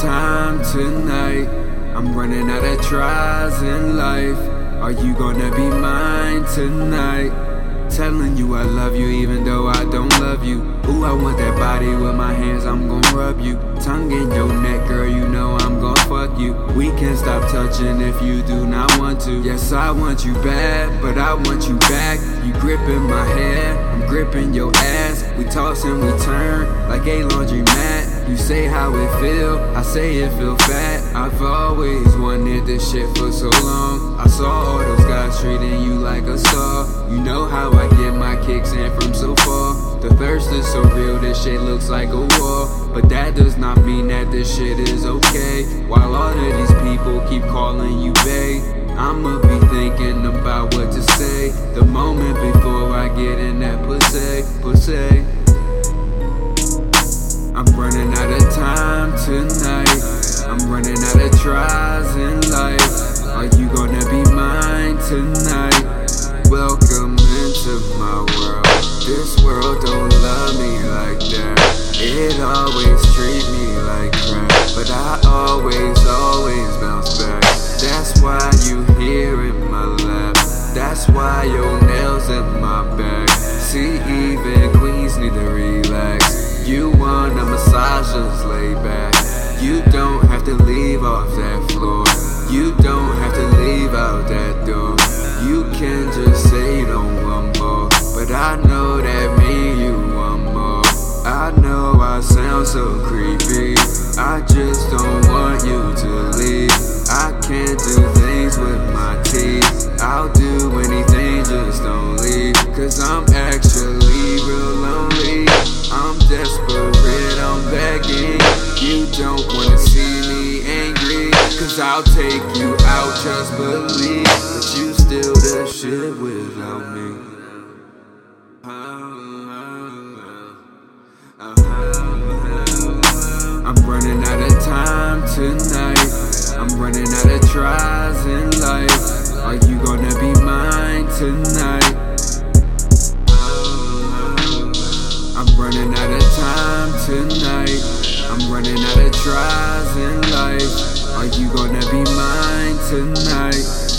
time tonight. I'm running out of tries in life. Are you gonna be mine tonight? Telling you I love you even though I don't love you. Ooh, I want that body with my hands, I'm gonna rub you. Tongue in your neck, girl, you know I'm gonna fuck you. We can stop touching if you do not want to. Yes, I want you bad, but I want you back. You gripping my hair, I'm gripping your ass. We toss and we turn like a laundry mat. You say how it feel, I say it feel fat. I've always wanted this shit for so long. I saw all those guys treating you like a star. You know how I get my kicks in from so far. The thirst is so real, this shit looks like a war. But that does not mean that this shit is okay. While all of these people keep calling you babe. I'ma be thinking about what to say The moment before I get in that pussy, pussy tonight. I'm running out of tries in life. Are you gonna be mine tonight? Welcome into my world. This world don't love me like that. It always treat me like crap. But I always, always bounce back. That's why you here in my lap. That's why your nails in my back. See, even queens need to relax You wanna massage, just lay back. You don't have to leave off that floor. You don't have to leave out that door. You can just say don't want more. But I know that me you want more. I know I sound so creepy. I just don't want you to leave. I can't do things with my teeth. I'll do anything, wanna see me angry Cause I'll take you out, just believe That you still the shit without me I'm running out of time tonight. I'm running out of tries in life. Are you gonna be mine tonight? I'm running out of time tonight. I'm running out tries in life. Are you gonna be mine tonight?